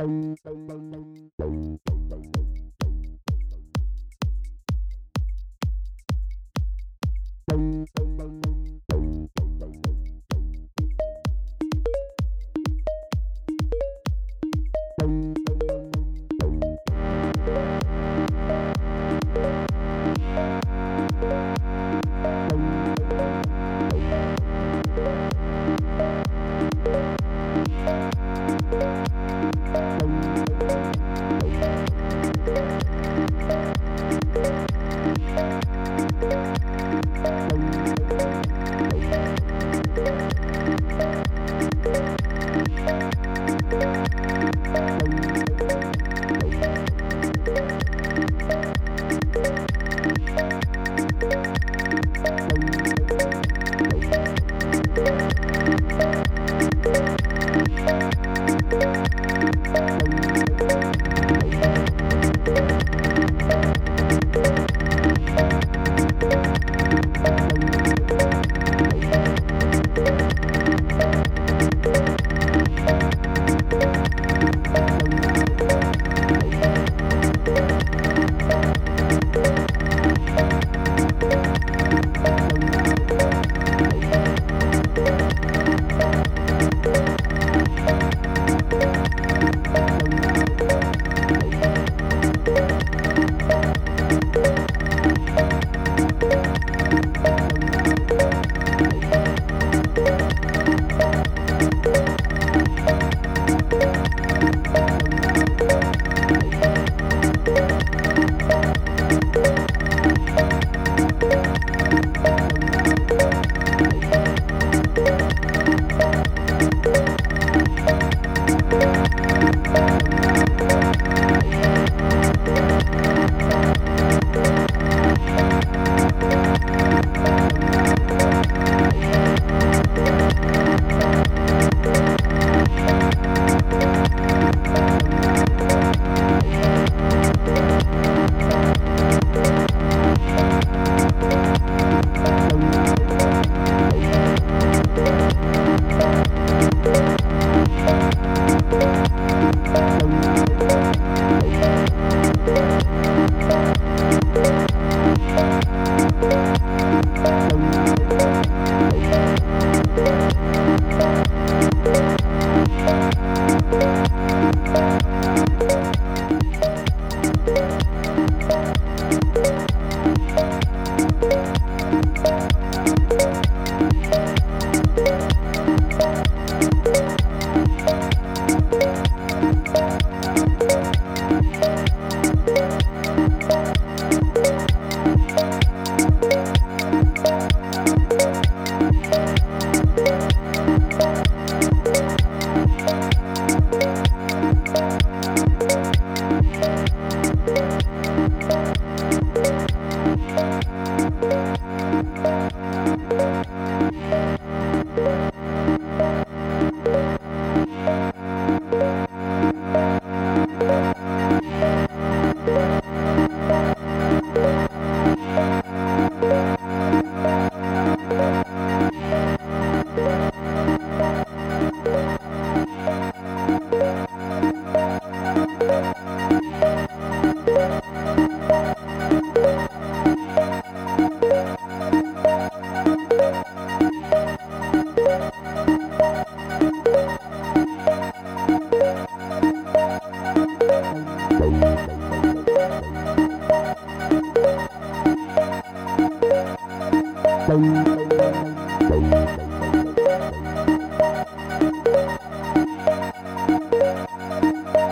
Thank you.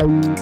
Bye.